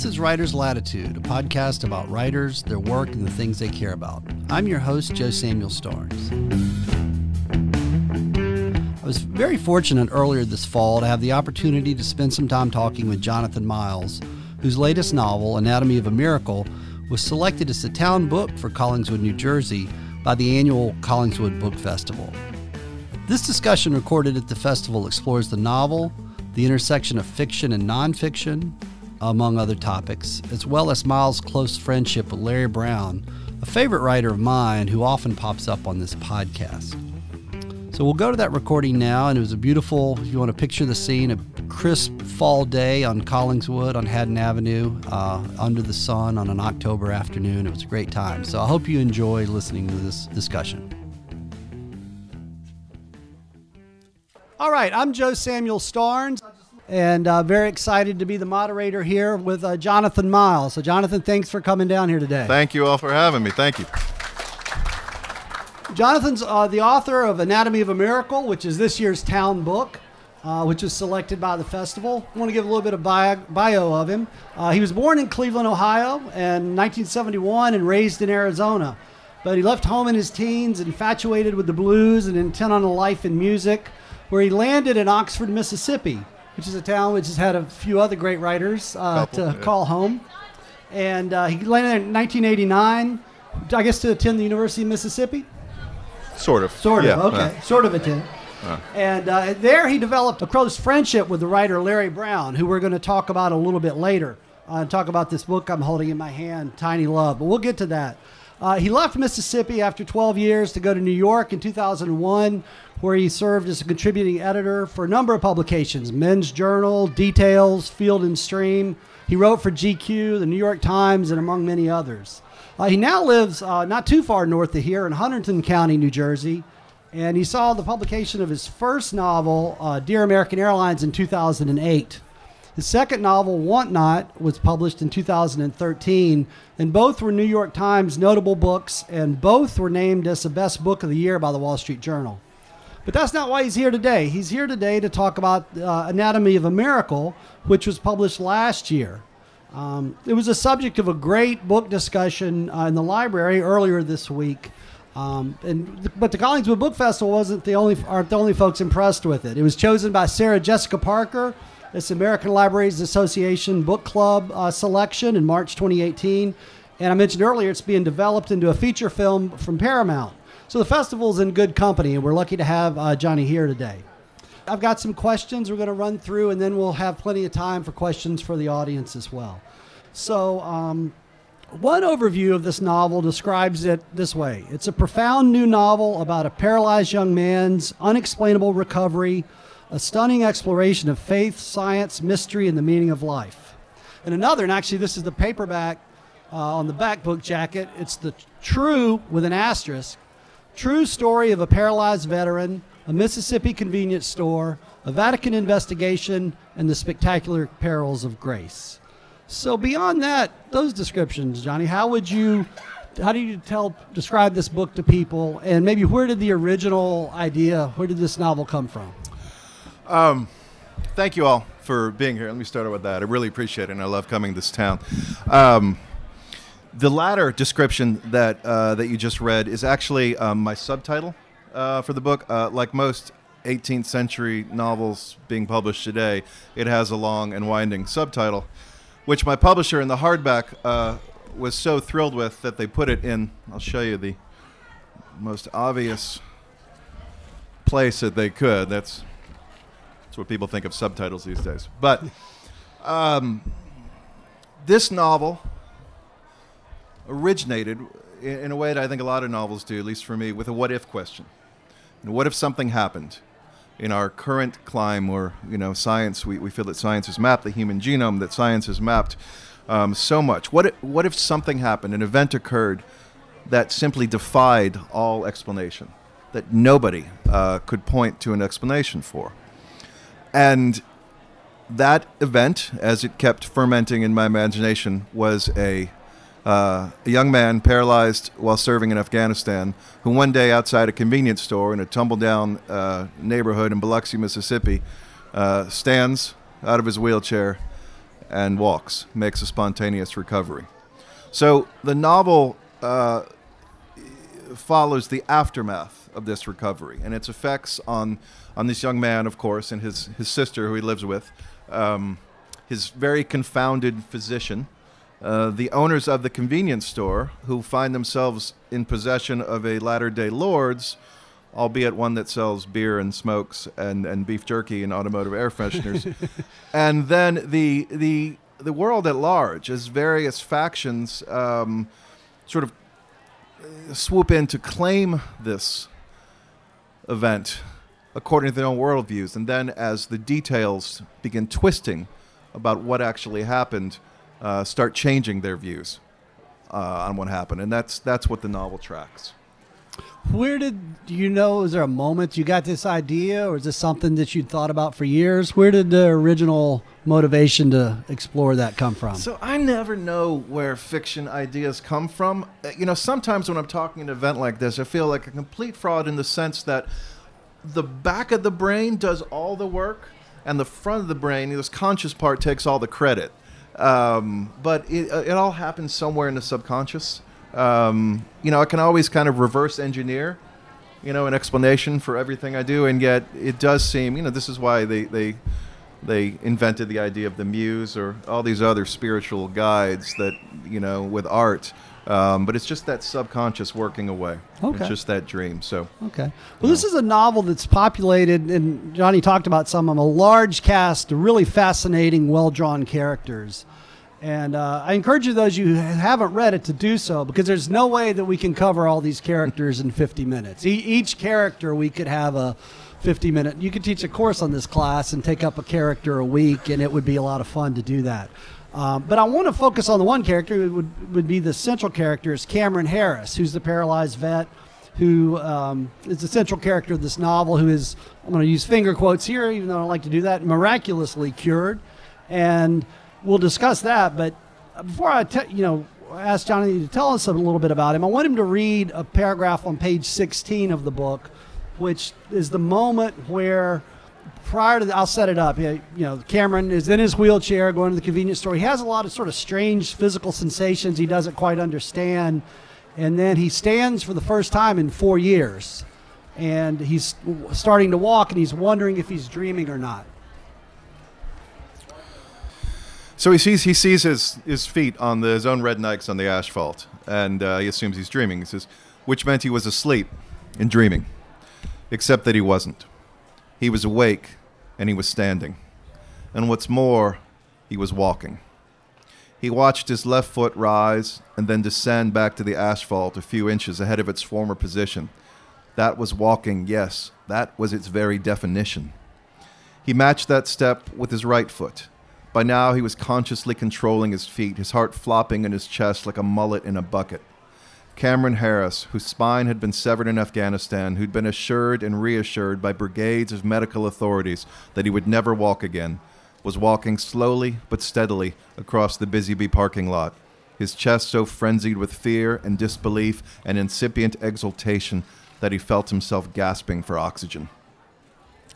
This is Writer's Latitude, a podcast about writers, their work, and the things they care about. I'm your host, Joe Samuel Starnes. I was very fortunate earlier this fall to have the opportunity to spend some time talking with Jonathan Miles, whose latest novel, Anatomy of a Miracle, was selected as the town book for Collingswood, New Jersey by the annual Collingswood Book Festival. This discussion recorded at the festival explores the novel, the intersection of fiction and nonfiction, among other topics, as well as Miles' close friendship with Larry Brown, a favorite writer of mine who often pops up on this podcast. So we'll go to that recording now, and it was a beautiful, if you want to picture the scene, a crisp fall day on Collingswood on Haddon Avenue, uh, under the sun on an October afternoon. It was a great time. So I hope you enjoy listening to this discussion. All right, I'm Joe Samuel Starnes and uh, very excited to be the moderator here with uh, Jonathan Miles. So, Jonathan, thanks for coming down here today. Thank you all for having me. Thank you. Jonathan's uh, the author of Anatomy of a Miracle, which is this year's town book. Uh, which was selected by the festival. I want to give a little bit of bio, bio of him. Uh, he was born in Cleveland, Ohio, in 1971, and raised in Arizona. But he left home in his teens, infatuated with the blues and intent on a life in music, where he landed in Oxford, Mississippi, which is a town which has had a few other great writers uh, Couple, to yeah. call home. And uh, he landed there in 1989, I guess, to attend the University of Mississippi. Sort of. Sort of, Yeah, okay. uh, Sort of attend. And uh, there he developed a close friendship with the writer Larry Brown, who we're going to talk about a little bit later. Uh, and talk about this book I'm holding in my hand, Tiny Love. But we'll get to that. Uh, he left Mississippi after 12 years to go to New York in 2001, where he served as a contributing editor for a number of publications Men's Journal, Details, Field and Stream. He wrote for GQ, the New York Times, and among many others. Uh, he now lives uh, not too far north of here in Hunterdon County, New Jersey, and he saw the publication of his first novel, uh, Dear American Airlines, in 2008. His second novel, Want Not, was published in 2013, and both were New York Times notable books, and both were named as the best book of the year by the Wall Street Journal. But that's not why he's here today. He's here today to talk about uh, Anatomy of a Miracle, which was published last year. Um, it was a subject of a great book discussion uh, in the library earlier this week. Um, and but the Collingswood Book Festival wasn't the only aren't the only folks impressed with it. It was chosen by Sarah Jessica Parker. It's American Libraries Association Book Club uh, selection in March 2018. And I mentioned earlier it's being developed into a feature film from Paramount. So the festival's in good company, and we're lucky to have uh, Johnny here today. I've got some questions we're going to run through, and then we'll have plenty of time for questions for the audience as well. So, um, one overview of this novel describes it this way It's a profound new novel about a paralyzed young man's unexplainable recovery, a stunning exploration of faith, science, mystery, and the meaning of life. And another, and actually, this is the paperback uh, on the back book jacket, it's the true, with an asterisk, true story of a paralyzed veteran, a Mississippi convenience store, a Vatican investigation, and the spectacular perils of grace. So beyond that, those descriptions, Johnny, how would you, how do you tell, describe this book to people, and maybe where did the original idea, where did this novel come from? Thank you all for being here. Let me start out with that. I really appreciate it, and I love coming to this town. Um, the latter description that uh, that you just read is actually um, my subtitle uh, for the book. Uh, like most 18th century novels being published today, it has a long and winding subtitle, which my publisher in the hardback uh, was so thrilled with that they put it in. I'll show you the most obvious place that they could. That's that's what people think of subtitles these days. But um, this novel originated in, a way that I think a lot of novels do, at least for me, with a what if question. And what if something happened in our current climb or, you know, science, we, we feel that science has mapped the human genome, that science has mapped um, so much. What if, what if something happened, an event occurred that simply defied all explanation, that nobody uh, could point to an explanation for? And that event, as it kept fermenting in my imagination, was a, uh, a young man paralyzed while serving in Afghanistan who one day outside a convenience store in a tumble down uh, neighborhood in Biloxi, Mississippi, uh, stands out of his wheelchair and walks, makes a spontaneous recovery. So the novel uh, follows the aftermath of this recovery and its effects on on this young man, of course, and his his sister who he lives with, um, his very confounded physician, uh, the owners of the convenience store who find themselves in possession of a latter day Lourdes, albeit one that sells beer and smokes and, and beef jerky and automotive air fresheners. and then the, the, the world at large, as various factions um, sort of uh, swoop in to claim this event according to their own worldviews. And then as the details begin twisting about what actually happened, uh, start changing their views uh, on what happened, and that's that's what the novel tracks. Where did you know? Is there a moment you got this idea, or is this something that you'd thought about for years? Where did the original motivation to explore that come from? So I never know where fiction ideas come from. Uh, you know, sometimes when I'm talking an event like this, I feel like a complete fraud in the sense that the back of the brain does all the work, and the front of the brain, this conscious part, takes all the credit. Um, but it, uh, it all happens somewhere in the subconscious. Um, you know, I can always kind of reverse engineer, you know, an explanation for everything I do, and yet it does seem, you know, this is why they they they invented the idea of the muse or all these other spiritual guides that you know with art um, but it's just that subconscious working away. Okay. It's just that dream. So. Okay. Well, this is a novel that's populated, and Johnny talked about some of them, a large cast of really fascinating, well drawn characters. And uh, I encourage you, those you who haven't read it, to do so because there's no way that we can cover all these characters in 50 minutes. E- each character, we could have a 50 minute. You could teach a course on this class and take up a character a week, and it would be a lot of fun to do that. Um, but I want to focus on the one character would, would be the central character is Cameron Harris, who's the paralyzed vet who um, is the central character of this novel, who is, I'm going to use finger quotes here, even though I don't like to do that, miraculously cured. And we'll discuss that. But before I, te- you know, ask Johnny to tell us a little bit about him, I want him to read a paragraph on page 16 of the book, which is the moment where prior to the, I'll set it up. You know, Cameron is in his wheelchair going to the convenience store. He has a lot of sort of strange physical sensations he doesn't quite understand. And then he stands for the first time in four years. And he's starting to walk and he's wondering if he's dreaming or not. So he sees he sees his, his feet on the, his own red Nikes on the asphalt, and uh, he assumes he's dreaming. He says, which meant he was asleep and dreaming, except that he wasn't. He was awake and he was standing. And what's more, he was walking. He watched his left foot rise and then descend back to the asphalt a few inches ahead of its former position. That was walking, yes, that was its very definition. He matched that step with his right foot. By now, he was consciously controlling his feet, his heart flopping in his chest like a mullet in a bucket. Cameron Harris, whose spine had been severed in Afghanistan, who'd been assured and reassured by brigades of medical authorities that he would never walk again, was walking slowly but steadily across the Busy Bee parking lot, his chest so frenzied with fear and disbelief and incipient exultation that he felt himself gasping for oxygen.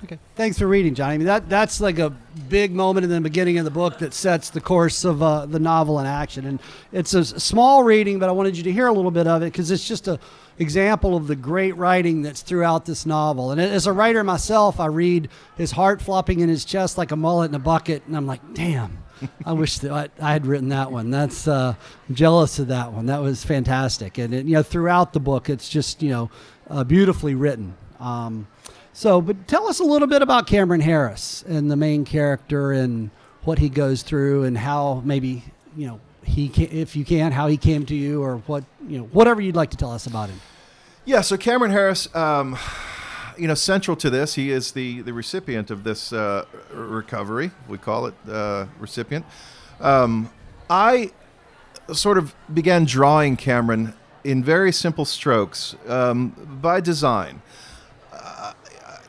Okay. Thanks for reading, Johnny. I mean, that that's like a big moment in the beginning of the book that sets the course of uh, the novel in action. And it's a small reading, but I wanted you to hear a little bit of it because it's just a example of the great writing that's throughout this novel. And as a writer myself, I read his heart flopping in his chest like a mullet in a bucket, and I'm like, damn. I wish that I, had written that one. That's uh, jealous of that one. That was fantastic, and it, you know throughout the book, it's just you know uh, beautifully written. Um, so, but tell us a little bit about Cameron Harris and the main character and what he goes through and how maybe you know he can, if you can, how he came to you or what you know whatever you'd like to tell us about him. Yeah. So Cameron Harris. Um, you know, central to this, he is the, the recipient of this uh, recovery. We call it uh, recipient. Um, I sort of began drawing Cameron in very simple strokes um, by design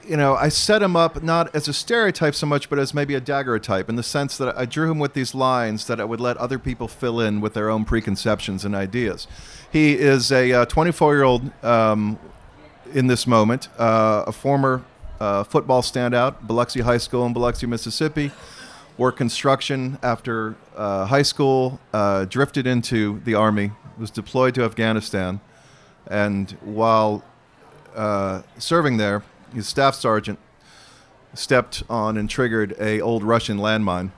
you know, I set him up not as a stereotype so much, but as maybe a daguerreotype in the sense that I drew him with these lines that I would let other people fill in with their own preconceptions and ideas. He is a 24 uh, year old um, in this moment, uh, a former uh, football standout, Biloxi High School in Biloxi, Mississippi. worked construction after uh, high school, uh, drifted into the army, was deployed to Afghanistan, and while uh, serving there, his staff sergeant stepped on and triggered a old Russian landmine,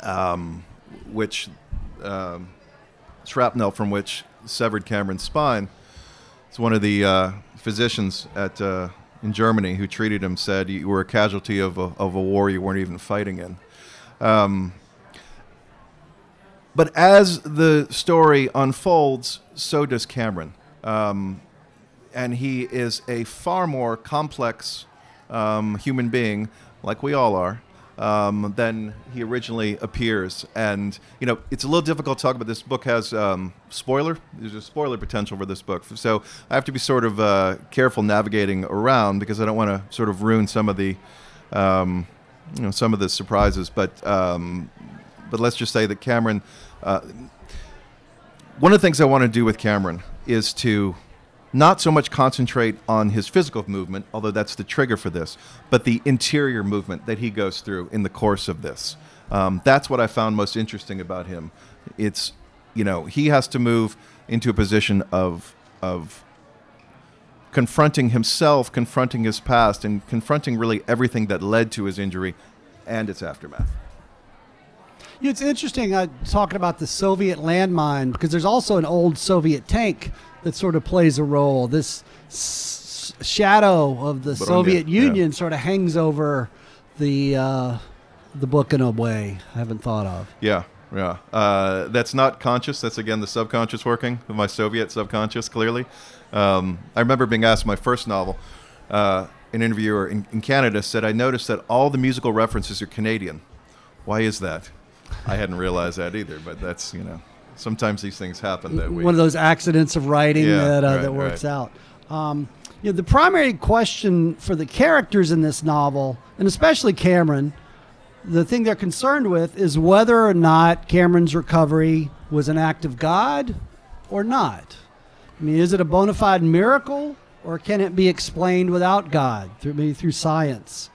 um, which um, shrapnel from which severed Cameron's spine. It's one of the uh, physicians at uh, in Germany who treated him said you were a casualty of a, of a war you weren't even fighting in. Um, but as the story unfolds, so does Cameron. Um, and he is a far more complex um, human being, like we all are, um, than he originally appears. And you know, it's a little difficult to talk about. This book has um, spoiler. There's a spoiler potential for this book, so I have to be sort of uh, careful navigating around because I don't want to sort of ruin some of the, um, you know, some of the surprises. But um, but let's just say that Cameron. Uh, one of the things I want to do with Cameron is to not so much concentrate on his physical movement, although that's the trigger for this, but the interior movement that he goes through in the course of this. Um, that's what I found most interesting about him. It's, you know, he has to move into a position of of confronting himself, confronting his past, and confronting really everything that led to his injury and its aftermath. It's interesting uh, talking about the Soviet landmine because there's also an old Soviet tank that sort of plays a role. This s- shadow of the But Soviet the- yeah. Union sort of hangs over the uh, the book in a way I haven't thought of. Yeah, yeah. Uh, that's not conscious. That's again the subconscious working of my Soviet subconscious. Clearly, um, I remember being asked my first novel. Uh, an interviewer in, in Canada said, "I noticed that all the musical references are Canadian. Why is that?" I hadn't realized that either, but that's you know, sometimes these things happen that way. One of those accidents of writing Yeah, that uh, right, that works right. out. Um, you know, the primary question for the characters in this novel, and especially Cameron, the thing they're concerned with is whether or not Cameron's recovery was an act of God or not. I mean, is it a bona fide miracle, or can it be explained without God, through maybe through science?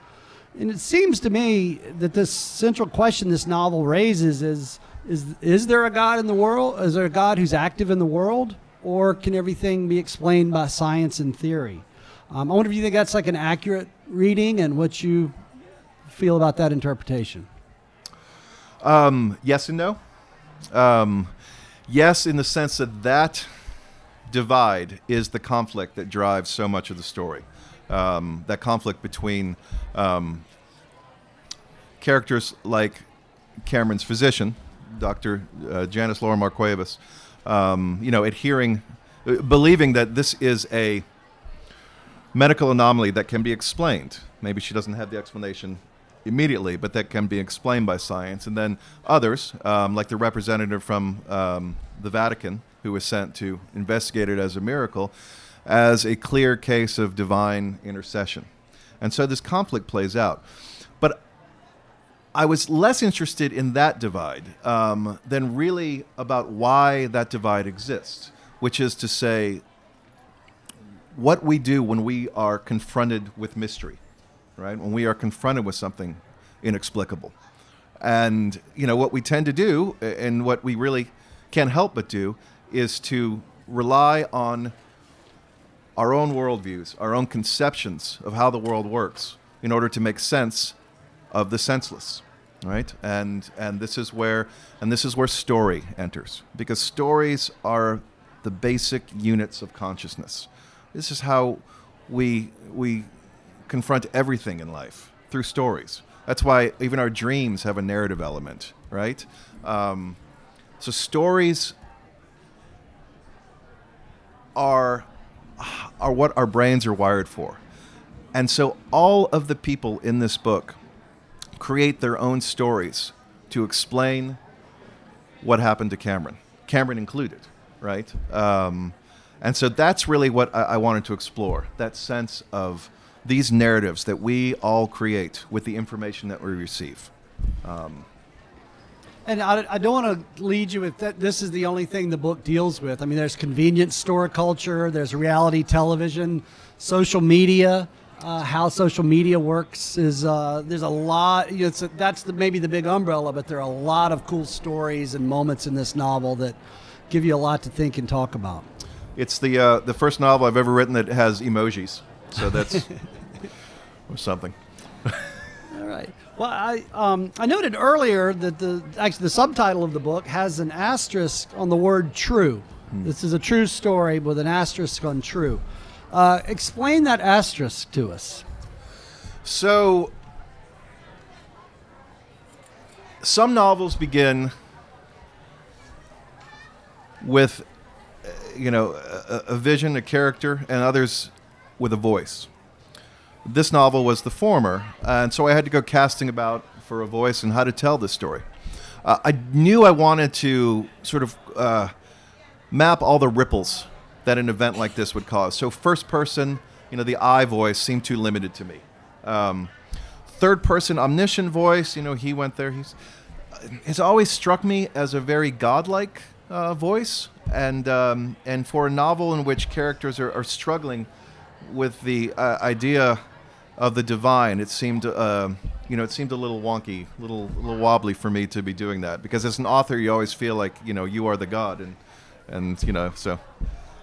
And it seems to me that this central question this novel raises is is is there a God in the world? Is there a God who's active in the world, or can everything be explained by science and theory? Um, I wonder if you think that's like an accurate reading, and what you feel about that interpretation. Um, yes and no. Um, yes, in the sense that that divide is the conflict that drives so much of the story. Um, that conflict between um, characters like Cameron's physician, Dr. Uh, Janice Laura Marquevas, um, you know, adhering, uh, believing that this is a medical anomaly that can be explained. Maybe she doesn't have the explanation immediately, but that can be explained by science. And then others, um, like the representative from um, the Vatican, who was sent to investigate it as a miracle, as a clear case of divine intercession. And so this conflict plays out. But I was less interested in that divide um, than really about why that divide exists, which is to say, what we do when we are confronted with mystery, right? When we are confronted with something inexplicable. And, you know, what we tend to do, and what we really can't help but do, is to rely on our own worldviews, our own conceptions of how the world works in order to make sense of the senseless right? And and this is where and this is where story enters because stories are the basic units of consciousness. This is how we we confront everything in life through stories. That's why even our dreams have a narrative element right? Um, so stories are are what our brains are wired for. And so all of the people in this book create their own stories to explain what happened to Cameron, Cameron included, right? Um, and so that's really what I, I wanted to explore that sense of these narratives that we all create with the information that we receive. And I, I don't want to lead you with that. This is the only thing the book deals with. I mean, there's convenience store culture, there's reality television, social media. Uh, how social media works is uh, there's a lot. You know, it's a, that's the, maybe the big umbrella, but there are a lot of cool stories and moments in this novel that give you a lot to think and talk about. It's the uh, the first novel I've ever written that has emojis, so that's or something. All right. Well, I um, I noted earlier that the actually the subtitle of the book has an asterisk on the word "true." This is a true story with an asterisk on "true." Uh, explain that asterisk to us. So, some novels begin with, uh, you know, a, a vision, a character, and others with a voice. This novel was the former, and so I had to go casting about for a voice and how to tell this story. Uh, I knew I wanted to sort of uh, map all the ripples that an event like this would cause. So, first person, you know, the I voice seemed too limited to me. Um, third person omniscient voice, you know, he went there. He's it's always struck me as a very godlike uh, voice, and um, and for a novel in which characters are, are struggling with the uh, idea of the divine, it seemed uh, you know it seemed a little wonky, a little little wobbly for me to be doing that because as an author, you always feel like you know you are the god, and and you know so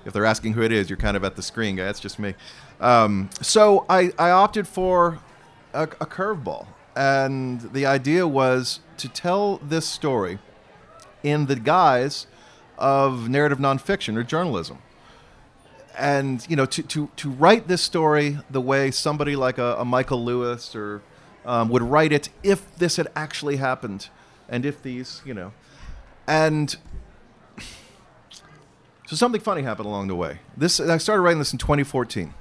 if they're asking who it is, you're kind of at the screen guy. That's just me. Um, so I, I opted for a, a curveball, and the idea was to tell this story in the guise of narrative nonfiction or journalism. And you know, to, to, to write this story the way somebody like a, a Michael Lewis or um, would write it if this had actually happened, and if these, you know, and so something funny happened along the way. This I started writing this in 2014.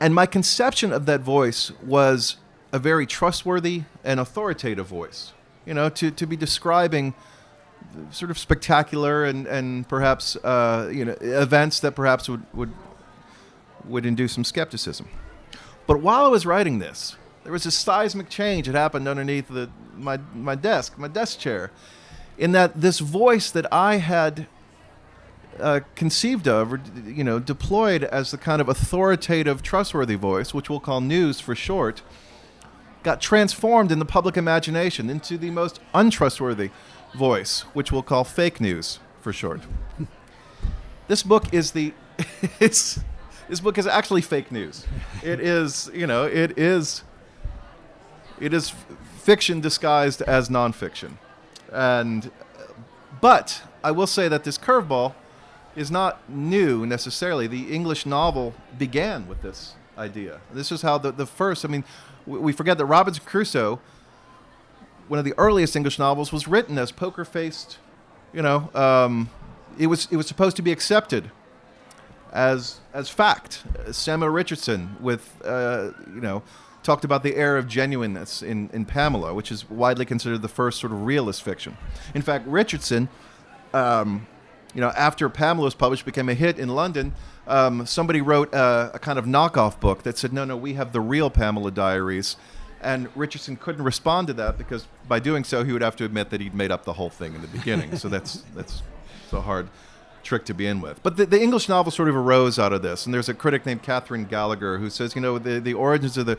And my conception of that voice was a very trustworthy and authoritative voice. You know, to, to be describing sort of spectacular and, and perhaps uh, you know events that perhaps would, would would induce some skepticism. But while I was writing this, there was a seismic change that happened underneath the, my, my desk, my desk chair, in that this voice that I had uh, conceived of, or you know, deployed as the kind of authoritative, trustworthy voice, which we'll call news for short, got transformed in the public imagination into the most untrustworthy voice, which we'll call fake news for short. this book is the it's this book is actually fake news. It is, you know, it is it is fiction disguised as nonfiction. And but I will say that this curveball is not new necessarily. The English novel began with this idea. This is how the, the first, I mean, we, forget that Robinson Crusoe, one of the earliest English novels, was written as poker faced, you know, um, it, was, it was supposed to be accepted as, as fact. Samuel Richardson, with, uh, you know, talked about the air of genuineness in, in Pamela, which is widely considered the first sort of realist fiction. In fact, Richardson, um, you know, after Pamela was published, became a hit in London. Um, somebody wrote a, a, kind of knockoff book that said, "No, no, we have the real Pamela Diaries," and Richardson couldn't respond to that because by doing so, he would have to admit that he'd made up the whole thing in the beginning. so that's that's a hard trick to begin with. But the, the, English novel sort of arose out of this, and there's a critic named Catherine Gallagher who says, you know, the the origins of the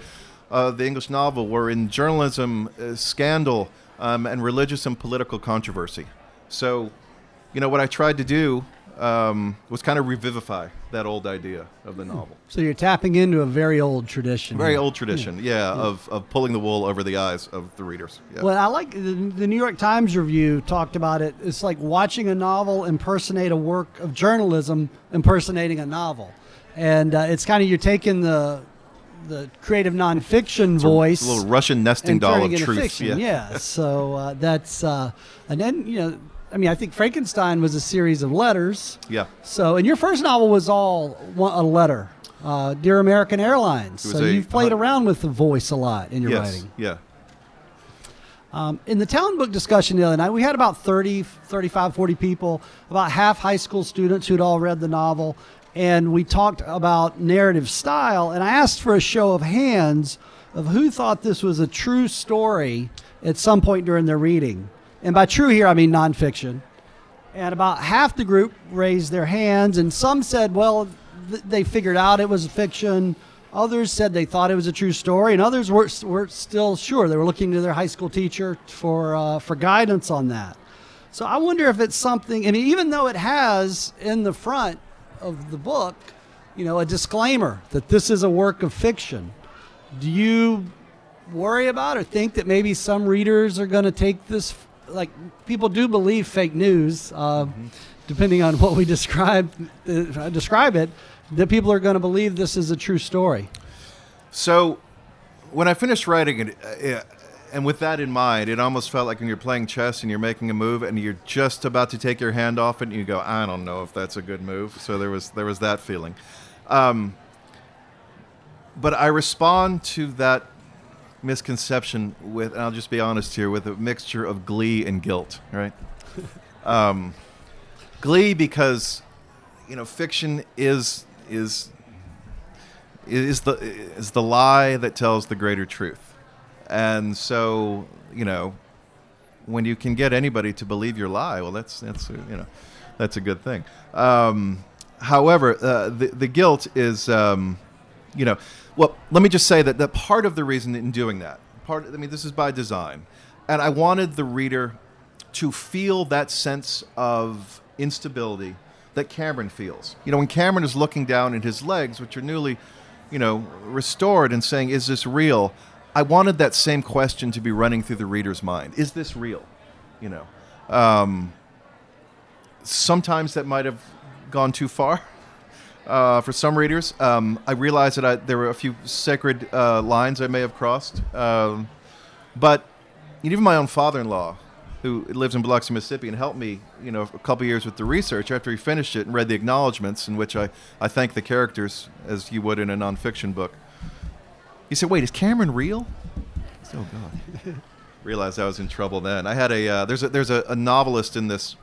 uh, the English novel were in journalism, uh, scandal, um, and religious and political controversy. So you know, what I tried to do um, was kind of revivify that old idea of the hmm. novel. So you're tapping into a very old tradition. Very old tradition, yeah, yeah, yeah, Of, of pulling the wool over the eyes of the readers. Yeah. Well, I like the, the, New York Times review talked about it. It's like watching a novel impersonate a work of journalism impersonating a novel, and uh, it's kind of you're taking the the creative nonfiction it's voice, a little Russian nesting doll of truth. Fiction. Yeah. yeah. So uh, that's uh, and then you know I mean, I think Frankenstein was a series of letters. Yeah. So, and your first novel was all one, a letter, uh, Dear American Airlines. So a, you've played uh, around with the voice a lot in your yes, writing. Yeah. Um, in the town book discussion the other night, we had about 30, 35, 40 people, about half high school students who'd all read the novel. And we talked about narrative style. And I asked for a show of hands of who thought this was a true story at some point during their reading. And by true here, I mean nonfiction. And about half the group raised their hands, and some said, well, th- they figured out it was fiction. Others said they thought it was a true story, and others were, were still sure. They were looking to their high school teacher for, uh, for guidance on that. So I wonder if it's something, and even though it has in the front of the book, you know, a disclaimer that this is a work of fiction, do you worry about or think that maybe some readers are going to take this like people do believe fake news uh, mm-hmm. depending on what we describe uh, describe it that people are going to believe this is a true story. So when i finished writing it uh, and with that in mind it almost felt like when you're playing chess and you're making a move and you're just about to take your hand off it and you go i don't know if that's a good move. So there was there was that feeling. Um, but i respond to that misconception with, and I'll just be honest here, with a mixture of glee and guilt, right? um, glee because you know fiction is is is the is the lie that tells the greater truth, and so you know when you can get anybody to believe your lie, well, that's that's you know that's a good thing. Um, however, uh, the the guilt is um, you know well, let me just say that, that part of the reason in doing that, part, I mean, this is by design, and I wanted the reader to feel that sense of instability that Cameron feels. You know, when Cameron is looking down at his legs, which are newly, you know, restored, and saying, "Is this real?" I wanted that same question to be running through the reader's mind: Is this real? You know, um, sometimes that might have gone too far. Uh, for some readers. Um, I realized that I, there were a few sacred uh, lines I may have crossed. Um, but even my own father-in-law, who lives in Biloxi, Mississippi, and helped me, you know, a couple years with the research after he finished it and read the acknowledgments in which I, I thank the characters as you would in a nonfiction book. He said, "Wait, is Cameron real?" oh God. Realized I was in trouble then. I had a uh, there's a there's a, a novelist in this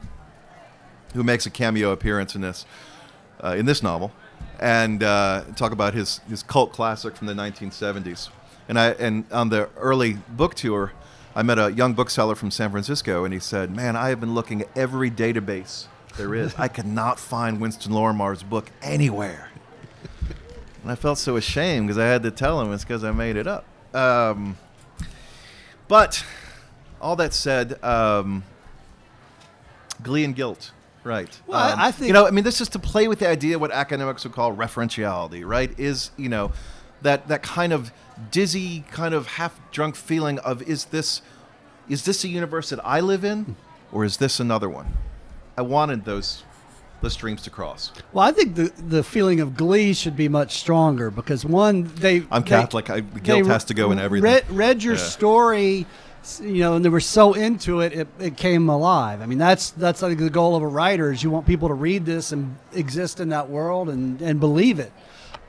who makes a cameo appearance in this uh, in this novel, and uh, talk about his, his cult classic from the 1970s. And I and on the early book tour, I met a young bookseller from San Francisco, and he said, "Man, I have been looking at every database there is. I cannot find Winston Lorimer's book anywhere." And I felt so ashamed because I had to tell him it's because I made it up. Um, but all that said, um, glee and guilt Right. Well, um, I think you know. I mean, this is to play with the idea of what academics would call referentiality. Right? Is you know that that kind of dizzy, kind of half drunk feeling of is this is this a universe that I live in, or is this another one? I wanted those the streams to cross. Well, I think the the feeling of glee should be much stronger because one, they I'm Catholic. They, I, guilt has to go in everything. Read, read your yeah. story you know, and they were so into it, it, it came alive. I mean, that's that's like the goal of a writer is you want people to read this and exist in that world and, and believe it.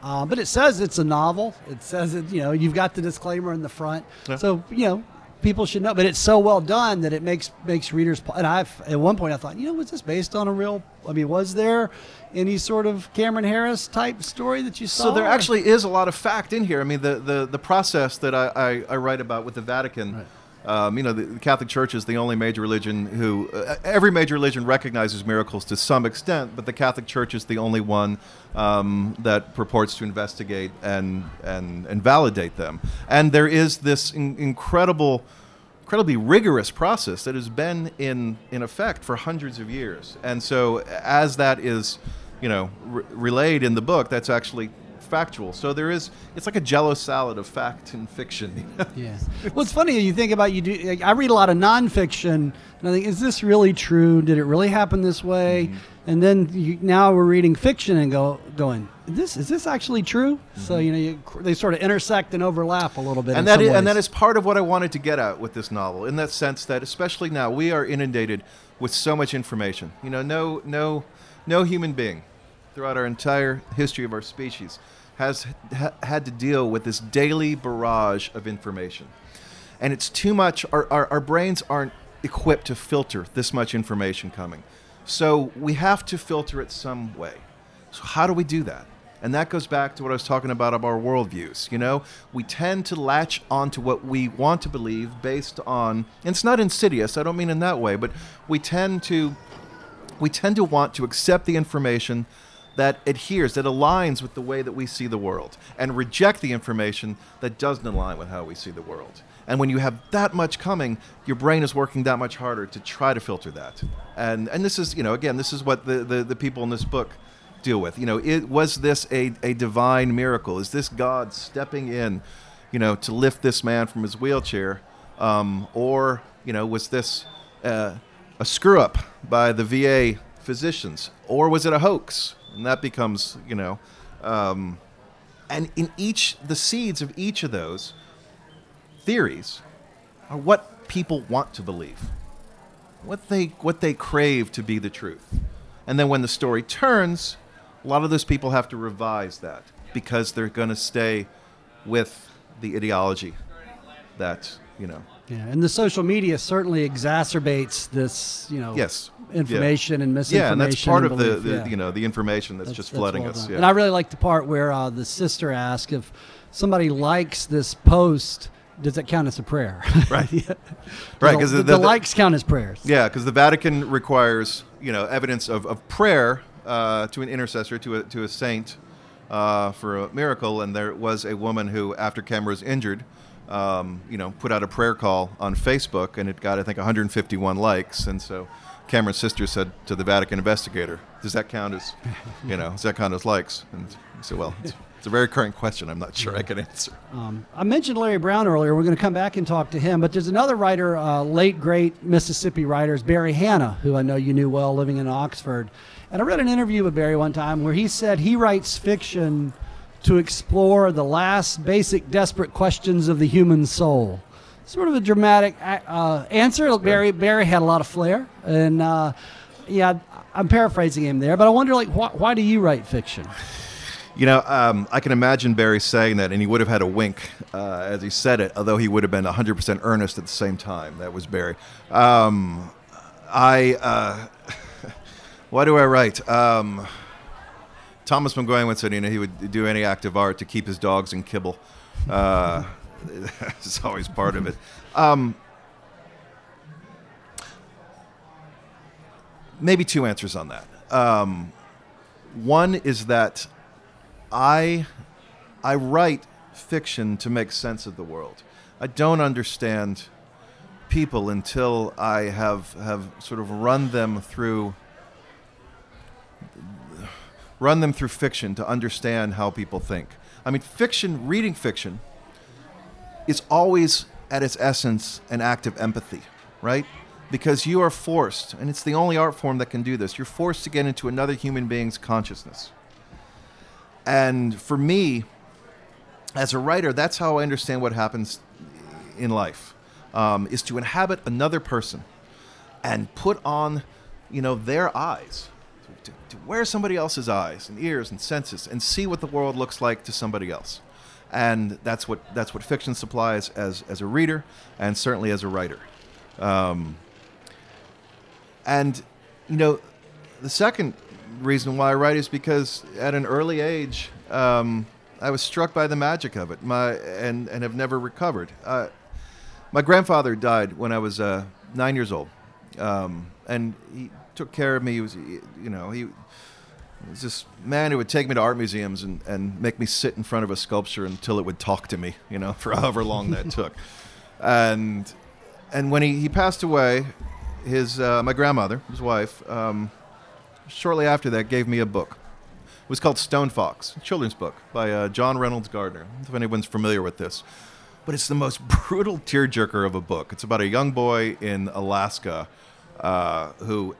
Uh, but it says it's a novel. It says it, you know, you've got the disclaimer in the front, yeah. so you know people should know. But it's so well done that it makes makes readers. And I, at one point, I thought, you know, was this based on a real? I mean, was there any sort of Cameron Harris type story that you saw? So there actually is a lot of fact in here. I mean, the the, the process that I, I, I write about with the Vatican. Right um, you know, the Catholic Church is the only major religion who, uh, every major religion recognizes miracles to some extent, but the Catholic Church is the only one um, that purports to investigate and, and, and validate them. And there is this in- incredible, incredibly rigorous process that has been in, in effect for hundreds of years. And so, as that is, you know, re- relayed in the book, that's actually factual. So there is, it's like a jello salad of fact and fiction. yeah. Well, it's funny you think about you do. I read a lot of nonfiction, and I think, is this really true? Did it really happen this way? Mm-hmm. And then you, now we're reading fiction and go going, this is this actually true? Mm-hmm. So you know you, they sort of intersect and overlap a little bit. And that is, and that is part of what I wanted to get at with this novel, in that sense that especially now we are inundated with so much information. You know, no no no human being throughout our entire history of our species has ha- had to deal with this daily barrage of information. And it's too much, our, our, our brains aren't equipped to filter this much information coming. So we have to filter it some way. So, how do we do that? And that goes back to what I was talking about of our worldviews. You know, we tend to latch onto what we want to believe based on, and it's not insidious. I don't mean in that way, but we tend to, we tend to want to accept the information that adheres, that aligns with the way that we see the world, and reject the information that doesn't align with how we see the world. And when you have that much coming, your brain is working that much harder to try to filter that. And and this is, you know, again, this is what the, the, the people in this book deal with. You know, it was this a, a divine miracle? Is this God stepping in, you know, to lift this man from his wheelchair? Um, or, you know, was this uh, a screw up by the VA physicians? Or was it a hoax? And that becomes, you know, um, and in each, the seeds of each of those theories are what people want to believe, what they, what they crave to be the truth. And then when the story turns, a lot of those people have to revise that because they're going to stay with the ideology that, you know. Yeah, and the social media certainly exacerbates this, you know, yes. information yeah. and misinformation. Yeah, and that's part and of the, the yeah. you know the information that's, That's- just that's flooding well us. Yeah. And I really like the part where uh, the sister asked if somebody likes this post, does it count as a prayer? Right. Yeah. Right, 'cause the, the- the the- likes count as prayers. Yeah, because the Vatican requires you know evidence of, of prayer uh, to an intercessor to a to a saint uh, for a miracle, and there was a woman who, after Cameron was injured, um, you know, put out a prayer call on Facebook, and it got I think 151 likes, and so Cameron's sister said to the Vatican investigator, "Does that count as, you know, does that count as likes?" And he said, "Well." It's, it's a very current question. I'm not sure I can answer. Um, I mentioned Larry Brown earlier. We're going to come back and talk to him. But there's another writer, uh, late great Mississippi writer, is Barry Hannah, who I know you knew well, living in Oxford. And I read an interview with Barry one time where he said he writes fiction to explore the last basic, desperate questions of the human soul. Sort of a dramatic uh, answer. Barry Barry had a lot of flair, and uh, yeah, I'm paraphrasing him there. But I wonder, like, why, why do you write fiction? You know, um, I can imagine Barry saying that, and he would have had a wink uh, as he said it, although he would have been 100% earnest at the same time. That was Barry. Um, I, uh, why do I write? Um, Thomas once said, you know, he would do any act of art to keep his dogs in kibble. Uh, it's always part of it. Um, maybe two answers on that. Um, one is that I I write fiction to make sense of the world. I don't understand people until I have have sort of run them through run them through fiction to understand how people think. I mean, fiction, reading fiction is always at its essence an act of empathy, right? Because you are forced, and it's the only art form that can do this. You're forced to get into another human being's consciousness. And for me, as a writer, that's how I understand what happens in life, um, is to inhabit another person and put on, you know, their eyes, to, to wear somebody else's eyes and ears and senses, and see what the world looks like to somebody else. And that's what that's what fiction supplies as as a reader, and certainly as a writer. Um, and you know, the second reason why I write is because at an early age, um, I was struck by the magic of it, my and and have never recovered. Uh, my grandfather died when I was uh, nine years old, um, and he took care of me. He was, you know, he was this man who would take me to art museums and, and make me sit in front of a sculpture until it would talk to me, you know, for however long that took. And and when he, he passed away, his uh, my grandmother, his wife, um, shortly after that gave me a book. It was called Stone Fox, a children's book by uh, John Reynolds Gardiner. I don't know if anyone's familiar with this, but it's the most brutal tearjerker of a book. It's about a young boy in Alaska uh, who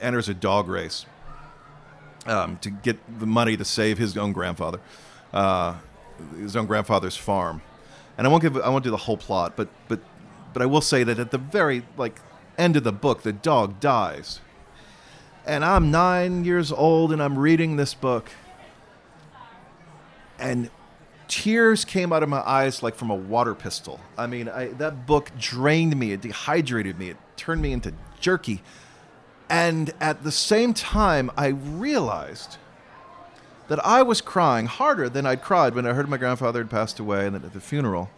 enters a dog race um, to get the money to save his own grandfather, uh, his own grandfather's farm. And I won't give I won't do the whole plot, but but but I will say that at the very like end of the book, the dog dies. And I'm nine years old, and I'm reading this book, and tears came out of my eyes like from a water pistol. I mean, I, that book drained me, it dehydrated me, it turned me into jerky. And at the same time, I realized that I was crying harder than I'd cried when I heard my grandfather had passed away and at the funeral,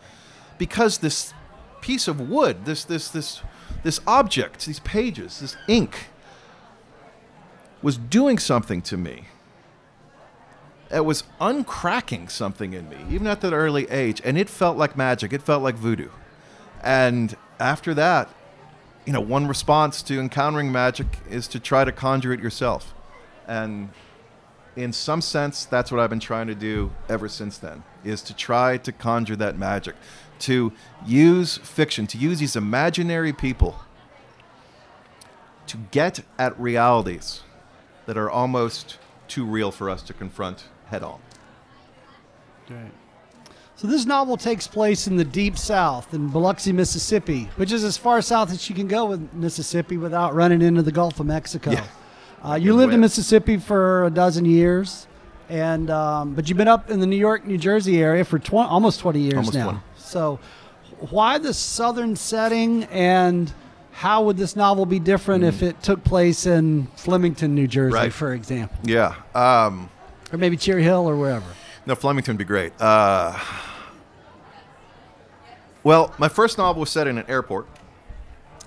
because this piece of wood, this this this this object, these pages, this ink, was doing something to me it was uncracking something in me, even at that early age, and it felt like magic. It felt like voodoo. And after that, you know, one response to encountering magic is to try to conjure it yourself. And in some sense, that's what I've been trying to do ever since then, is to try to conjure that magic, to use fiction, to use these imaginary people to get at realities that are almost too real for us to confront head on. Right. So this novel takes place in the deep south in Biloxi, Mississippi, which is as far south as you can go with Mississippi without running into the Gulf of Mexico. Yeah. Uh, you lived in Mississippi for a dozen years, and um, but you've been up in the New York, New Jersey area for tw- almost 20 years Almost now. 20. So why the southern setting and how would this novel be different if it took place in Flemington, New Jersey, Mm. Right. for example, Yeah. Um, or maybe Cherry Hill or wherever? No, Flemington would be great. Uh, well, my first novel was set in an airport.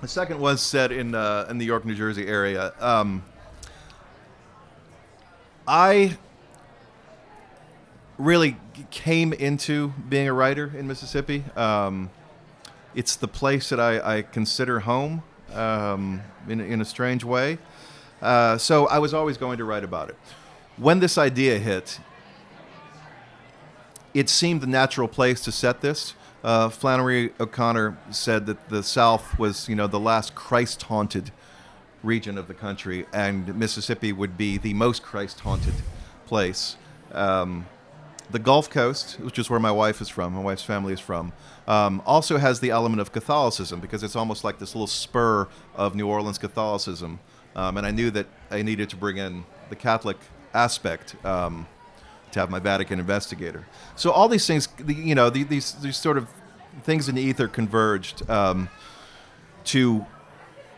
The second was set in uh, in the York, New Jersey area. Um, I really came into being a writer in Mississippi. Um, it's the place that I, I consider home um, in, in a strange way. Uh, so I was always going to write about it. When this idea hit, it seemed the natural place to set this. Uh, Flannery O'Connor said that the South was, you know, the last Christ-haunted region of the country, and Mississippi would be the most Christ-haunted place. Um, the Gulf Coast, which is where my wife is from, my wife's family is from, um, also has the element of Catholicism because it's almost like this little spur of New Orleans Catholicism. Um, and I knew that I needed to bring in the Catholic aspect um, to have my Vatican investigator. So all these things, you know, the- these these sort of things in the ether converged um, to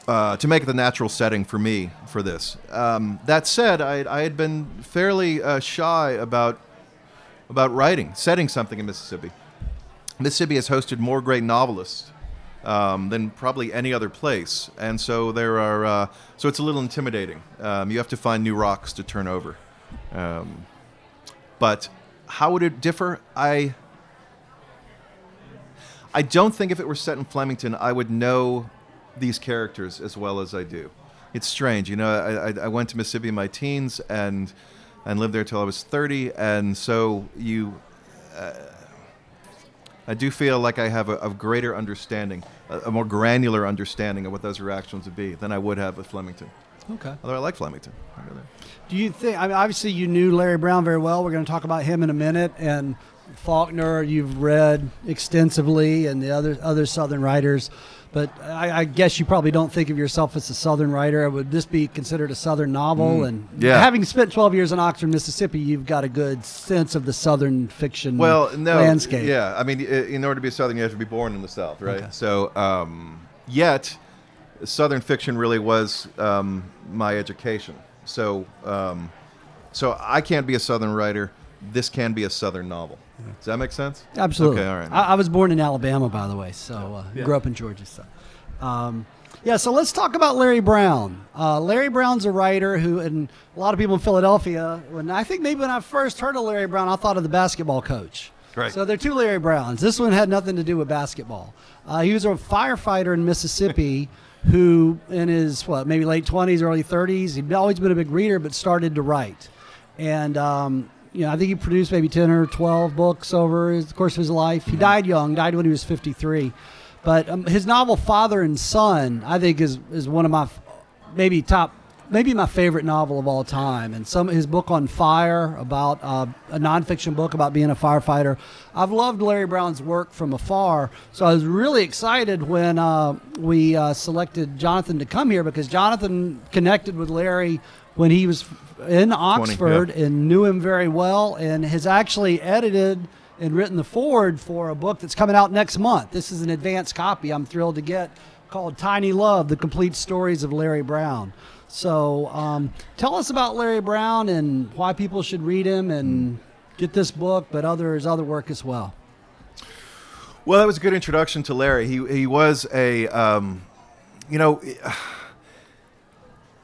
uh, to make the natural setting for me for this. Um, that said, I, I had been fairly uh, shy about about writing, setting something in Mississippi. Mississippi has hosted more great novelists um, than probably any other place, and so there are. Uh, so it's a little intimidating. Um, you have to find new rocks to turn over. Um, but how would it differ? I. I don't think if it were set in Flemington, I would know these characters as well as I do. It's strange, you know. I, I, went to Mississippi in my teens and and lived there till I was 30, and so you. Uh, I do feel like I have a, a greater understanding, a, a more granular understanding of what those reactions would be than I would have with Flemington. Okay. Although I like Flemington. I really- Do you think? I mean, obviously, you knew Larry Brown very well. We're going to talk about him in a minute, and Faulkner. You've read extensively, and the other other Southern writers. But I, I guess you probably don't think of yourself as a Southern writer. Would this be considered a Southern novel? and yeah. having spent 12 years in Oxford, Mississippi, you've got a good sense of the Southern fiction well, no, landscape. Yeah, I mean, in order to be a Southern, you have to be born in the South, right? Okay. So, um, yet, Southern fiction really was um, my education. So, um, so I can't be a Southern writer. This can be a Southern novel. Does that make sense? Absolutely. Okay, all right. I, I was born in Alabama, by the way, so uh, grew up in Georgia. So, um, yeah. So let's talk about Larry Brown. Uh, Larry Brown's a writer who, and a lot of people in Philadelphia. When I think maybe when I first heard of Larry Brown, I thought of the basketball coach. Right. So there are two Larry Browns. This one had nothing to do with basketball. Uh, he was a firefighter in Mississippi. Who, in his what, maybe late twenties, early thirties, he'd always been a big reader, but started to write and um, you know, I think he produced maybe ten or twelve books over his, the course of his life. He died young, died when he was fifty-three. But um, his novel Father and Son, I think, is is one of my maybe top, maybe my favorite novel of all time. And some his book on fire about uh, a nonfiction book about being a firefighter. I've loved Larry Brown's work from afar, so I was really excited when uh, we uh, selected Jonathan to come here because Jonathan connected with Larry when he was in Oxford and knew him very well and has actually edited and written the foreword for a book that's coming out next month. This is an advanced copy I'm thrilled to get called Tiny Love The Complete Stories of Larry Brown. So um, tell us about Larry Brown and why people should read him and get this book, but other other work as well. Well, that was a good introduction to Larry. He he was a, um, you know,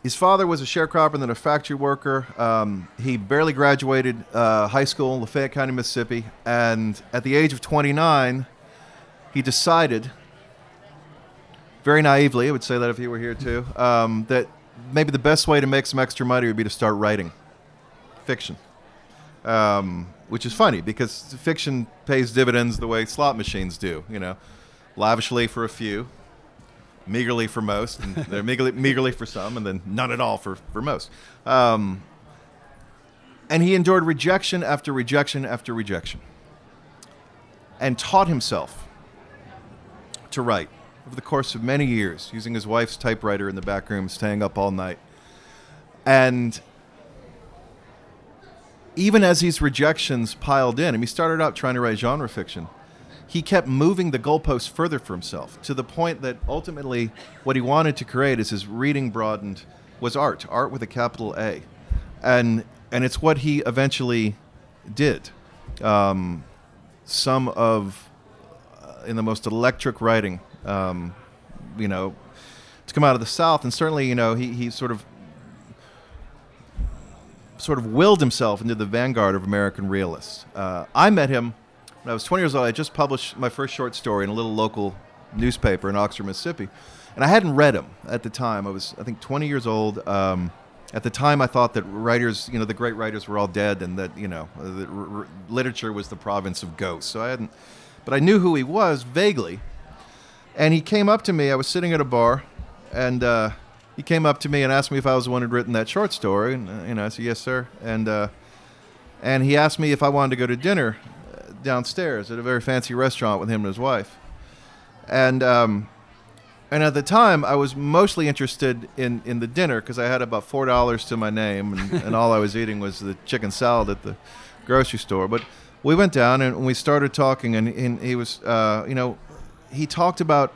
his father was a sharecropper and then a factory worker. Um, he barely graduated uh, high school in Lafayette County, Mississippi, and at the age of 29, he decided, very naively, I would say that if he were here too, um, that maybe the best way to make some extra money would be to start writing fiction. Um, which is funny because fiction pays dividends the way slot machines do, you know, lavishly for a few, meagerly for most, and they're meagerly, meagerly for some, and then none at all for, for most. Um, and he endured rejection after rejection after rejection and taught himself to write over the course of many years, using his wife's typewriter in the back room, staying up all night. And even as these rejections piled in, and he started out trying to write genre fiction, he kept moving the goalposts further for himself to the point that ultimately what he wanted to create as his reading broadened was art, art with a capital A. And, and it's what he eventually did. Um, some of, uh, in the most electric writing, um, you know, to come out of the South, and certainly, you know, he, he sort of sort of willed himself into the vanguard of American realists. Uh, I met him when I was 20 years old. I just published my first short story in a little local newspaper in Oxford, Mississippi, and I hadn't read him at the time. I was, I think, 20 years old. Um, at the time, I thought that writers, you know, the great writers were all dead, and that you know, that r- r- literature was the province of ghosts. So I hadn't, but I knew who he was vaguely. And he came up to me. I was sitting at a bar, and uh, he came up to me and asked me if I was the one who'd written that short story. And uh, you know, I said yes, sir. And uh, and he asked me if I wanted to go to dinner uh, downstairs at a very fancy restaurant with him and his wife. And um, and at the time, I was mostly interested in, in the dinner because I had about four dollars to my name, and, and all I was eating was the chicken salad at the grocery store. But we went down and we started talking, and, and he was, uh, you know, he talked about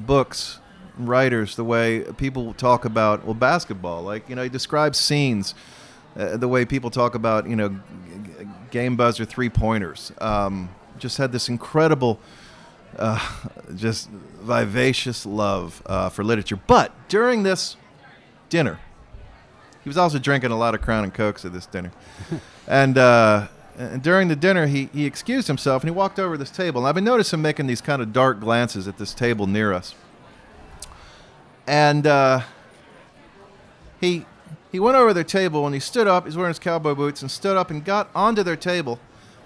books, writers, the way people talk about well basketball. Like you know, he describes scenes, uh, the way people talk about you know, g- g- game buzzer three pointers. Um, just had this incredible uh, just vivacious love uh, for literature. But during this dinner, he was also drinking a lot of Crown and Cokes at this dinner. and, uh, and during the dinner, he, he excused himself and he walked over this table. And I've been noticing him making these kind of dark glances at this table near us. And uh, he, he went over their table and he stood up. He's wearing his cowboy boots and stood up and got onto their table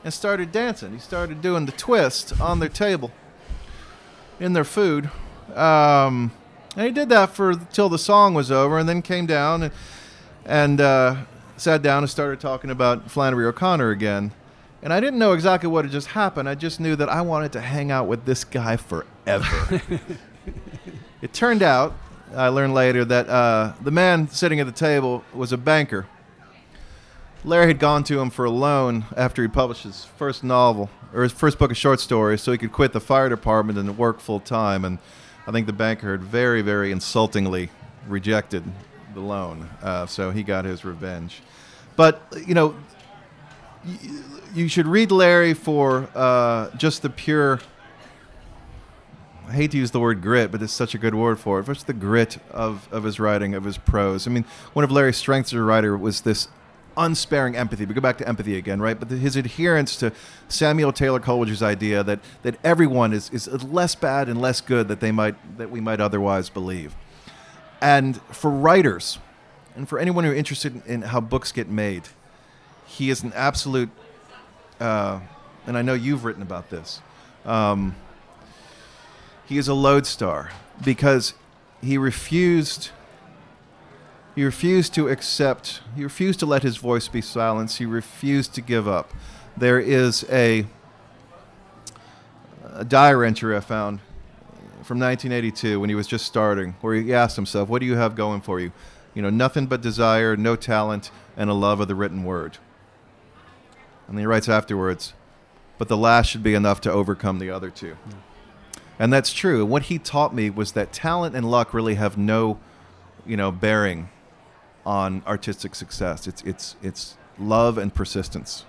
and started dancing. He started doing the twist on their table in their food. Um, and he did that for till the song was over, and then came down and, and uh, sat down and started talking about Flannery O'Connor again. And I didn't know exactly what had just happened. I just knew that I wanted to hang out with this guy forever. it turned out, I learned later, that uh, the man sitting at the table was a banker. Larry had gone to him for a loan after he published his first novel or his first book of short stories, so he could quit the fire department and work full time. And I think the banker had very, very insultingly rejected the loan, uh, so he got his revenge. But you know, you should read Larry for uh, just the pure. I hate to use the word grit, but it's such a good word for it. Just the grit of, of his writing, of his prose. I mean, one of Larry's strengths as a writer was this unsparing empathy. We go back to empathy again, right? But the, his adherence to Samuel Taylor Coleridge's idea that, that everyone is, is less bad and less good that they might that we might otherwise believe. And for writers, and for anyone who's interested in how books get made, he is an absolute. Uh, and I know you've written about this. Um, he is a lodestar because he refused he refused to accept, he refused to let his voice be silenced. He refused to give up. There is a, a diary entry I found from 1982 when he was just starting, where he asked himself, What do you have going for you? You know, nothing but desire, no talent, and a love of the written word. And he writes afterwards, But the last should be enough to overcome the other two. And that's true. And what he taught me was that talent and luck really have no, you know, bearing on artistic success. It's it's it's love and persistence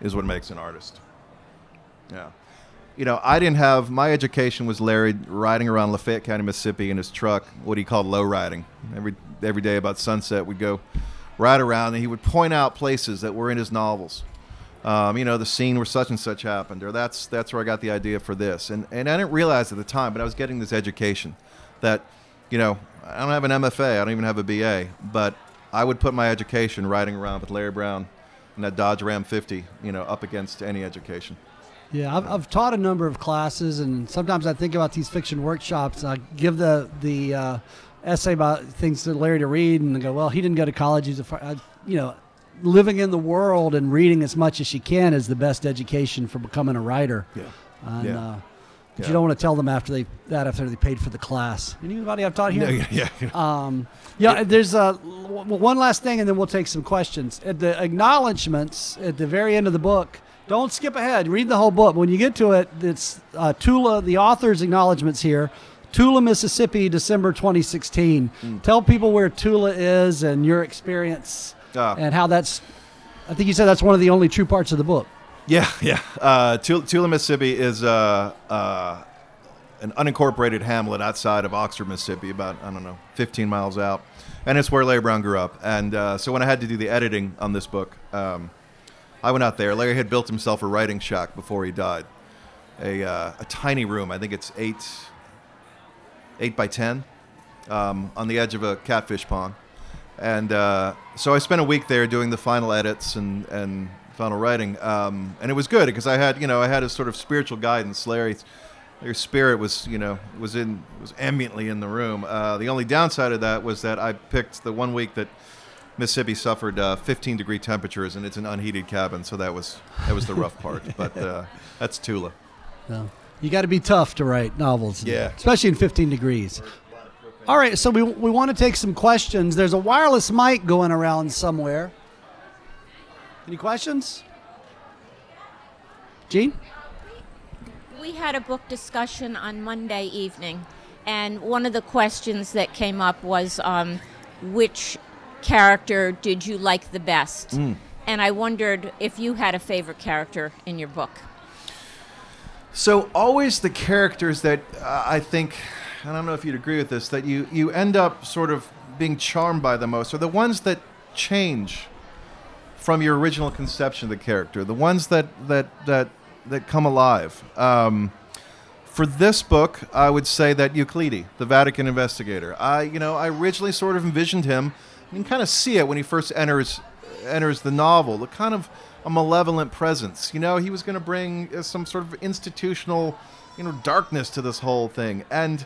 is what makes an artist. Yeah. You know, I didn't have my education was Larry riding around Lafayette County, Mississippi in his truck, what he called low riding. Every every day about sunset, we'd go ride around, and he would point out places that were in his novels. Um, you know, the scene where such and such happened, or that's that's where I got the idea for this. And and I didn't realize at the time, but I was getting this education that, you know, I don't have an MFA, I don't even have a BA, but I would put my education riding around with Larry Brown and that Dodge Ram 50, you know, up against any education. Yeah, I've, I've taught a number of classes, and sometimes I think about these fiction workshops. I give the the uh, essay about things to Larry to read, and I go, well, he didn't go to college. He's a, I, you know, living in the world and reading as much as you can is the best education for becoming a writer. Yeah. And, Yeah. uh, but Yeah. you don't want to tell them after they that after they paid for the class. Anybody I've taught here? Yeah, yeah, yeah. Um, yeah, there's a one last thing, and then we'll take some questions. At the acknowledgments at the very end of the book, don't skip ahead. Read the whole book. When you get to it, it's uh, Tula, the author's acknowledgments here. Tula, Mississippi, December 2016. Tell people where Tula is and your experience Ah. and how that's. I think you said that's one of the only true parts of the book. Yeah, yeah. Uh, Tula, Tula, Mississippi is uh, uh, an unincorporated hamlet outside of Oxford, Mississippi, about, I don't know, 15 miles out. And it's where Larry Brown grew up. And uh, so when I had to do the editing on this book, um, I went out there. Larry had built himself a writing shack before he died. A, uh, a tiny room. I think it's eight, eight by 10 um, on the edge of a catfish pond. And uh, so I spent a week there doing the final edits and, and final writing. Um, and it was good because I had, you know, I had a sort of spiritual guidance. Larry, Larry's spirit was, you know, was in, was ambiently in the room. Uh, the only downside of that was that I picked the one week that Mississippi suffered uh, 15 degree temperatures and it's an unheated cabin. So that was, that was the rough part. But uh, that's Tula. So you got to be tough to write novels. Yeah. Especially in 15 degrees. All right, so we, we want to take some questions. There's a wireless mic going around somewhere. Any questions? Gene? We had a book discussion on Monday evening, and one of the questions that came up was um, which character did you like the best? And I wondered if you had a favorite character in your book. So always the characters that uh, I think, and I don't know if you'd agree with this, that you you end up sort of being charmed by the most are the ones that change from your original conception of the character, the ones that that that that come alive. Um, for this book, I would say that Euclide, the Vatican investigator. I, you know, I originally sort of envisioned him. You can kind of see it when he first enters enters the novel. The kind of a malevolent presence. You know, he was going to bring uh, some sort of institutional, you know, darkness to this whole thing. And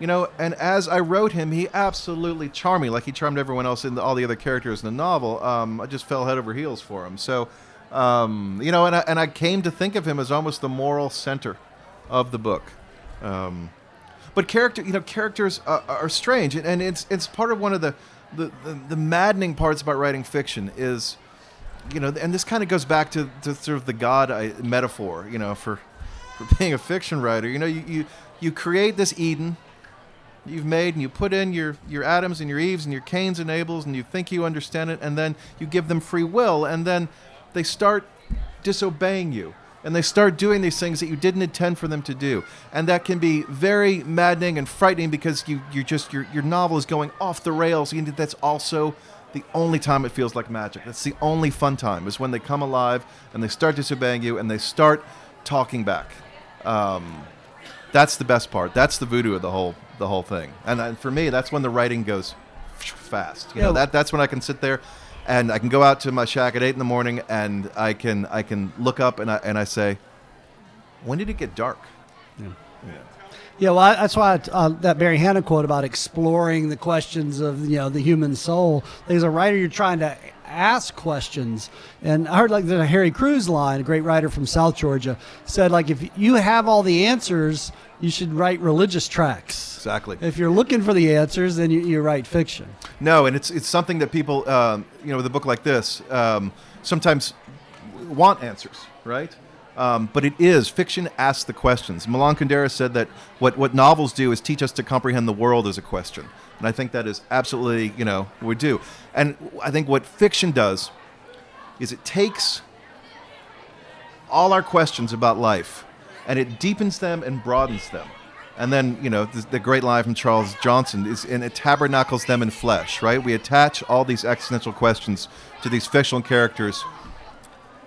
you know, and as I wrote him, he absolutely charmed me, like he charmed everyone else in the, all the other characters in the novel. Um, I just fell head over heels for him. So, um, you know, and I, and I came to think of him as almost the moral center of the book. Um, but character, you know, characters are, are strange, and, and it's it's part of one of the the, the the maddening parts about writing fiction is, you know, and this kind of goes back to, to sort of the God I, metaphor, you know, for for being a fiction writer. You know, you you, you create this Eden you've made and you put in your, your Adams and your Eves and your Cains and Abels and you think you understand it and then you give them free will and then they start disobeying you and they start doing these things that you didn't intend for them to do and that can be very maddening and frightening because you you just your your novel is going off the rails and that's also the only time it feels like magic that's the only fun time is when they come alive and they start disobeying you and they start talking back um, that's the best part. That's the voodoo of the whole the whole thing. And uh, for me, that's when the writing goes fast. You know, that that's when I can sit there and I can go out to my shack at eight in the morning and I can I can look up and I and I say, when did it get dark? Yeah. Yeah, well, I, that's why uh, that Barry Hannah quote about exploring the questions of you know the human soul. As a writer, you're trying to ask questions, and I heard like the Harry Crews line, a great writer from South Georgia, said like if you have all the answers, you should write religious tracts. Exactly. If you're looking for the answers, then you, you write fiction. No, and it's it's something that people, um, you know, with a book like this, um, sometimes want answers, right? Um, but it is fiction asks the questions. Milan Kundera said that what what novels do is teach us to comprehend the world as a question, and I think that is absolutely, you know, we do. And I think what fiction does is it takes all our questions about life and it deepens them and broadens them. And then, you know, the, the great line from Charles Johnson is, and it tabernacles them in flesh, right? We attach all these existential questions to these fictional characters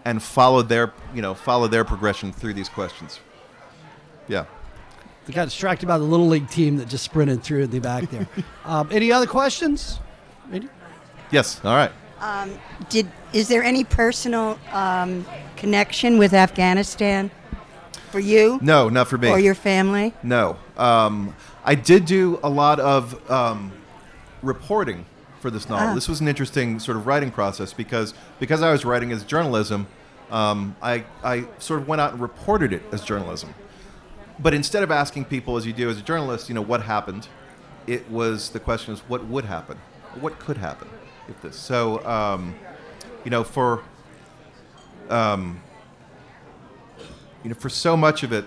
and follow their, you know, follow their progression through these questions. Yeah. I got distracted by the little league team that just sprinted through in the back there. um, any other questions? Any? Yes. All right. Did is there any personal um, connection with Afghanistan for you No, not for me. or your family? No. Um, I did do a lot of um, reporting for this novel. Ah. This was an interesting sort of writing process because because I was writing as journalism, um, I, I sort of went out and reported it as journalism. But instead of asking people, as you do as a journalist, you know, what happened, it was the question is what would happen? What could happen if this? So, um, you know, for um, you know, for so much of it,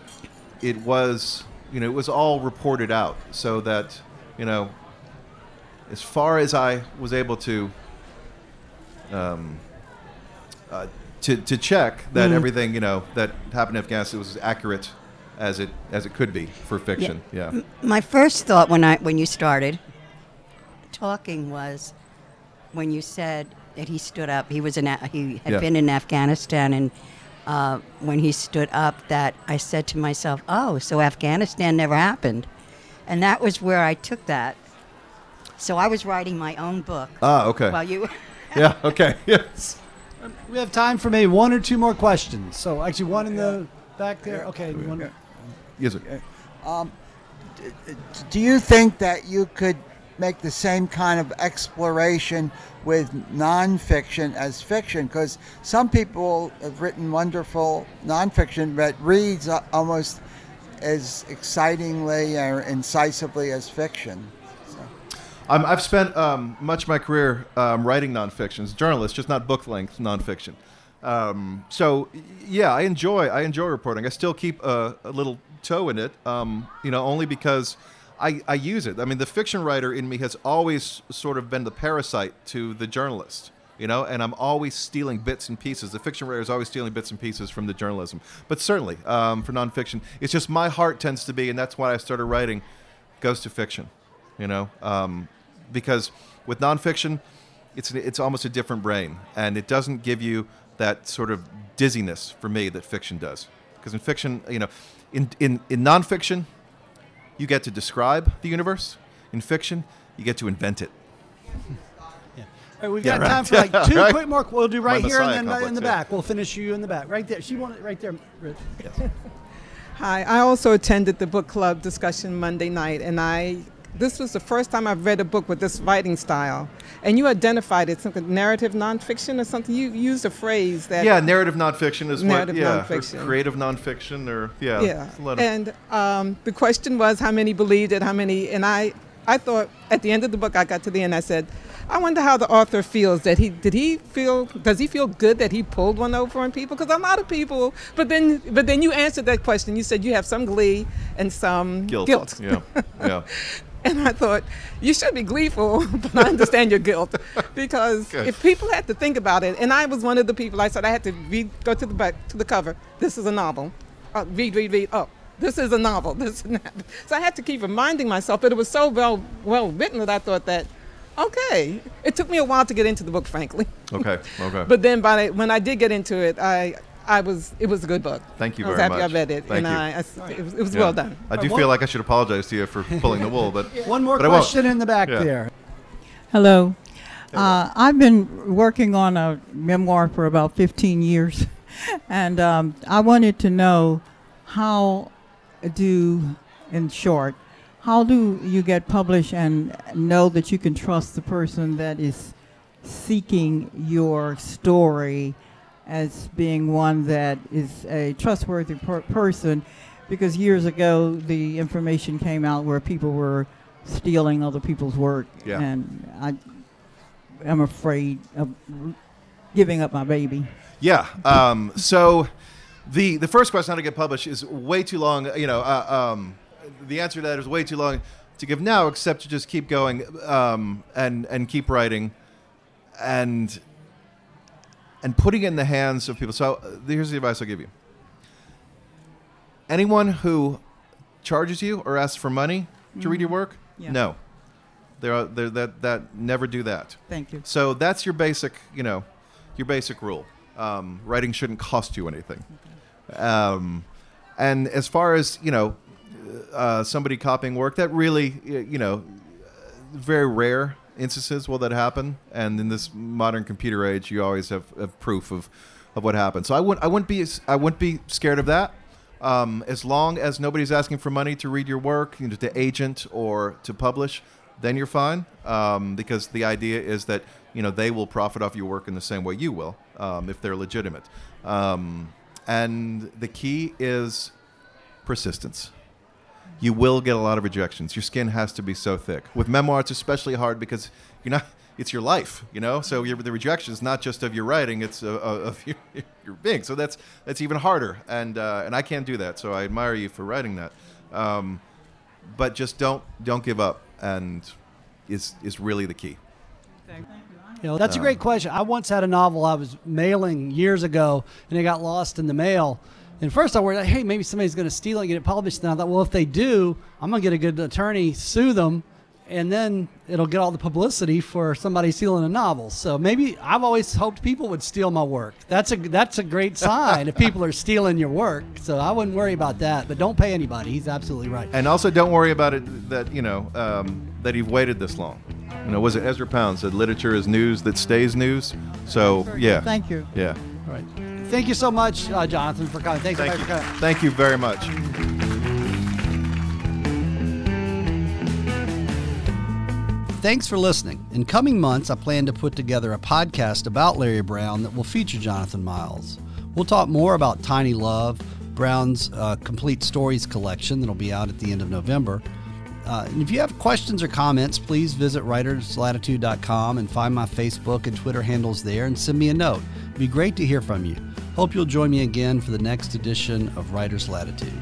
it was, you know, it was all reported out so that, you know, as far as I was able to, um, uh, to, to check that everything, you know, that happened in Afghanistan was as accurate as it as it could be for fiction. Yeah. My first thought when I when you started talking was when you said that he stood up. He was in he had Yeah. been in Afghanistan, and uh, when he stood up, that I said to myself, "Oh, so Afghanistan never happened," and that was where I took that. So I was writing my own book. Ah, okay. While you, yeah. Okay. Yes. We have time for maybe one or two more questions. So actually, one in the back there. Okay. One, Yes. Sir. Um, do you think that you could make the same kind of exploration with nonfiction as fiction? Because some people have written wonderful nonfiction that reads almost as excitingly or incisively as fiction. Um, I've spent um, much of my career um, writing nonfiction as a journalist, just not book length nonfiction. Um, so yeah, I enjoy I enjoy reporting. I still keep a, a little toe in it, um, you know, only because I, I use it. I mean, the fiction writer in me has always sort of been the parasite to the journalist. You know, and I'm always stealing bits and pieces. The fiction writer is always stealing bits and pieces from the journalism. But certainly, um, for nonfiction, it's just my heart tends to be, and that's why I started writing, goes to fiction you know, um, because with nonfiction, it's it's almost a different brain, and it doesn't give you that sort of dizziness for me that fiction does. Because in fiction, you know, in in in nonfiction, you get to describe the universe. In fiction, you get to invent it. All right, we've Yeah, got right. time for like two right. quick more. We'll do right My here and then in complex, the yeah. back. We'll finish you in the back. Right there. She wanted right there. Rich. Hi, I also attended the book club discussion Monday night, and I this was the first time I've read a book with this writing style. And you identified it, something narrative nonfiction or something. You used a phrase that Yeah, narrative nonfiction is Narrative what. Yeah, nonfiction. or creative nonfiction, or yeah, yeah. it's a lot of- And um, the question was how many believed it, how many, and I, I thought at the end of the book, I got to the end, I said, I wonder how the author feels. That he did he feel? Does he feel good that he pulled one over on people? Because a lot of people. But then, but then you answered that question. You said you have some glee and some guilt. guilt. Yeah, yeah. And I thought, you should be gleeful, but I understand your guilt. Because Good. if people had to think about it, and I was one of the people, I said I had to read, go to the back, to the cover. This is a novel. Uh, read, read, read. Oh, this is a novel. This and that. So I had to keep reminding myself, but it was so well, well written that I thought that, okay. It took me a while to get into the book, frankly. Okay, okay. But then by when I did get into it, I, I was, it was a good book. Thank you I was very happy much. I read it. Thank and you. I, I- it was, it was Yeah. well done. I do feel like I should apologize to you for pulling the wool, but One more but I won't. question in the back Yeah. there. Hello. Uh, I've been working on a memoir for about 15 years, and um, I wanted to know how do, in short, how do you get published and know that you can trust the person that is seeking your story as being one that is a trustworthy per- person? Because years ago, the information came out where people were stealing other people's work, Yeah. and I am afraid of giving up my baby. Yeah. Um, so the the first question how to get published is way too long. You know, uh, um, the answer to that is way too long to give now, except to just keep going um, and and keep writing, and and putting it in the hands of people. So uh, here's the advice I'll give you. anyone who charges you or asks for money to read your work, Yeah. no, There are they're that that never do that. Thank you. So that's your basic, you know, your basic rule. Um, writing shouldn't cost you anything. Um, and as far as you know, uh, somebody copying work, that really, you know, very rare instances will that happen. And in this modern computer age, you always have, have proof of, of what happened. So I wouldn't I wouldn't be I wouldn't be scared of that. Um, as long as nobody's asking for money to read your work, you know, to agent or to publish, then you're fine. Um, because the idea is that you know they will profit off your work in the same way you will, um, if they're legitimate. Um, and the key is persistence you will get a lot of rejections. Your skin has to be so thick. With memoir, it's especially hard because you're not. It's your life, you know. So the rejection is not just of your writing; it's uh, of your, your being. So that's that's even harder. And uh, and I can't do that. So I admire you for writing that. Um, but just don't don't give up, and is is really the key. You know, that's a great question. I once had a novel I was mailing years ago, and it got lost in the mail. And first I worried, like, hey, maybe somebody's going to steal it and get it published. And I thought, well, if they do, I'm going to get a good attorney, sue them, and then it'll get all the publicity for somebody stealing a novel. So maybe I've always hoped people would steal my work. That's a that's a great sign if people are stealing your work. So I wouldn't worry about that. But don't pay anybody. He's absolutely right. And also, don't worry about it that you know um, that you've waited this long. You know, was it Ezra Pound said literature is news that stays news? So yeah, Thank you. yeah. All right. Thank you so much, uh, Jonathan, for coming. Thanks Thank you. for coming. Thank you very much. Thanks for listening. In coming months, I plan to put together a podcast about Larry Brown that will feature Jonathan Miles. We'll talk more about Tiny Love, Brown's uh, complete stories collection that'll be out at the end of November. Uh, and if you have questions or comments, please visit writerslatitude.com and find my Facebook and Twitter handles there and send me a note. It'd be great to hear from you. Hope you'll join me again for the next edition of Writers Latitude.